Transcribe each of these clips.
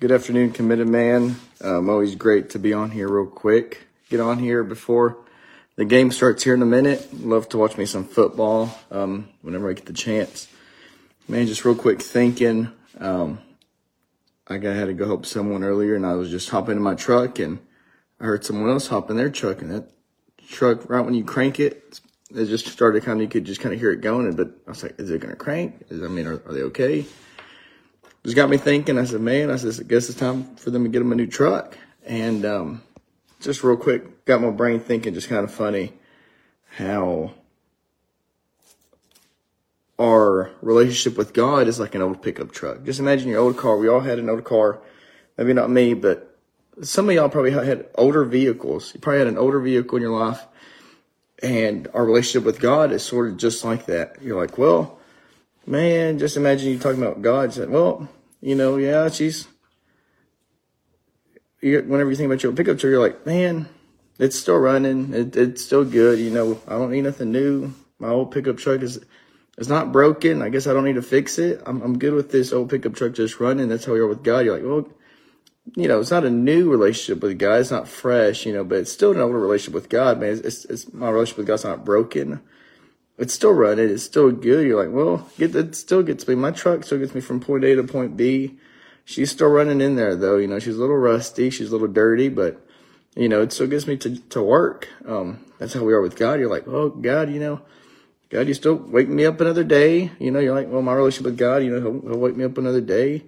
Good afternoon, committed man. Um, always great to be on here real quick. Get on here before the game starts here in a minute. Love to watch me some football um, whenever I get the chance. Man, just real quick thinking. Um, I had to go help someone earlier, and I was just hopping in my truck, and I heard someone else hop in their truck, and that truck right when you crank it, it just started kind of you could just kind of hear it going. But I was like, is it gonna crank? Is, I mean, are, are they okay? Just got me thinking. I said, man, I said, I guess it's time for them to get them a new truck. And um, just real quick, got my brain thinking. Just kind of funny how our relationship with God is like an old pickup truck. Just imagine your old car. We all had an old car. Maybe not me, but some of y'all probably had older vehicles. You probably had an older vehicle in your life. And our relationship with God is sort of just like that. You're like, well, man, just imagine you talking about God. Said, well, you know, yeah, she's. Whenever you think about your pickup truck, you're like, man, it's still running. It, it's still good. You know, I don't need nothing new. My old pickup truck is it's not broken. I guess I don't need to fix it. I'm, I'm good with this old pickup truck just running. That's how we are with God. You're like, well, you know, it's not a new relationship with God. It's not fresh, you know, but it's still an older relationship with God, man. It's, it's, it's my relationship with God's not broken it's still running. It's still good. You're like, well, get it still gets me. My truck still gets me from point A to point B. She's still running in there though. You know, she's a little rusty. She's a little dirty, but you know, it still gets me to, to work. Um, that's how we are with God. You're like, oh God, you know, God, you still wake me up another day. You know, you're like, well, my relationship with God, you know, he'll, he'll wake me up another day.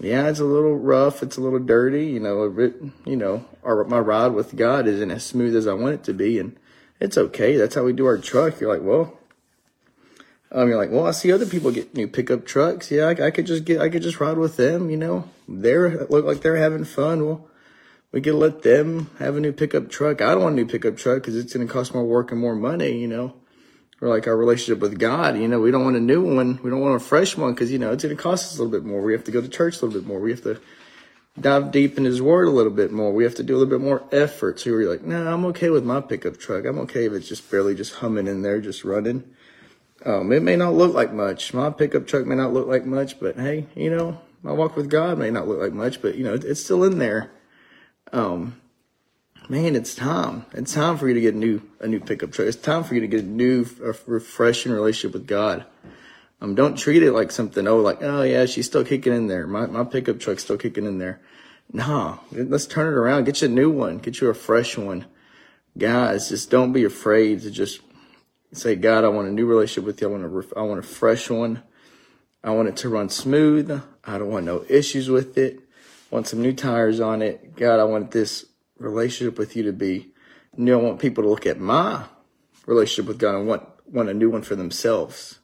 Yeah, it's a little rough. It's a little dirty. You know, it, you know, our, my ride with God isn't as smooth as I want it to be. And it's okay. That's how we do our truck. You're like, well, um, you're like, well, I see other people get new pickup trucks. Yeah, I, I, could just get, I could just ride with them. You know, they're look like they're having fun. Well, we could let them have a new pickup truck. I don't want a new pickup truck because it's going to cost more work and more money. You know, or like our relationship with God. You know, we don't want a new one. We don't want a fresh one because you know it's going to cost us a little bit more. We have to go to church a little bit more. We have to dive deep in His Word a little bit more. We have to do a little bit more effort. So you're like, no, nah, I'm okay with my pickup truck. I'm okay if it's just barely just humming in there, just running. Um, it may not look like much. My pickup truck may not look like much, but hey, you know, my walk with God may not look like much, but you know, it's still in there. Um, man, it's time. It's time for you to get a new, a new pickup truck. It's time for you to get a new, a refreshing relationship with God. Um, don't treat it like something, oh, like, oh yeah, she's still kicking in there. My, my pickup truck's still kicking in there. Nah, let's turn it around. Get you a new one. Get you a fresh one. Guys, just don't be afraid to just say, God, I want a new relationship with you. I want a, ref- I want a fresh one. I want it to run smooth. I don't want no issues with it. I want some new tires on it. God, I want this relationship with you to be new. I want people to look at my relationship with God and want, want a new one for themselves.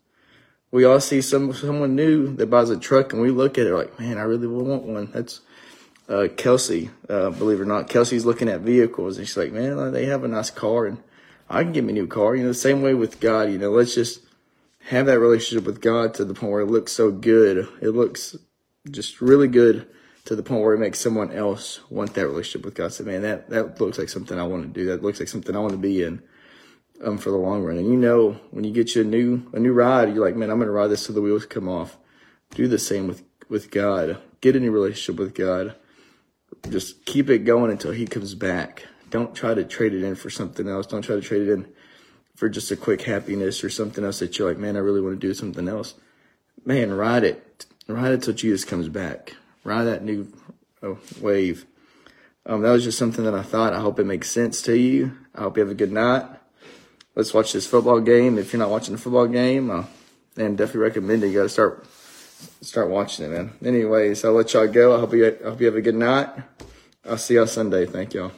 We all see some someone new that buys a truck and we look at it like, man, I really want one. That's uh, Kelsey, uh, believe it or not. Kelsey's looking at vehicles and she's like, man, they have a nice car and I can get me a new car. You know, the same way with God, you know, let's just have that relationship with God to the point where it looks so good. It looks just really good to the point where it makes someone else want that relationship with God. So man, that, that looks like something I want to do. That looks like something I want to be in, um, for the long run. And you know, when you get you a new, a new ride, you're like, man, I'm going to ride this till the wheels come off. Do the same with, with God. Get a new relationship with God. Just keep it going until he comes back. Don't try to trade it in for something else. Don't try to trade it in for just a quick happiness or something else that you're like, man, I really want to do something else. Man, ride it. Ride it till Jesus comes back. Ride that new oh, wave. Um, that was just something that I thought. I hope it makes sense to you. I hope you have a good night. Let's watch this football game. If you're not watching the football game, uh, then definitely recommend it. You got to start start watching it, man. Anyways, I'll let y'all go. I hope you I hope you have a good night. I'll see y'all Sunday. Thank y'all.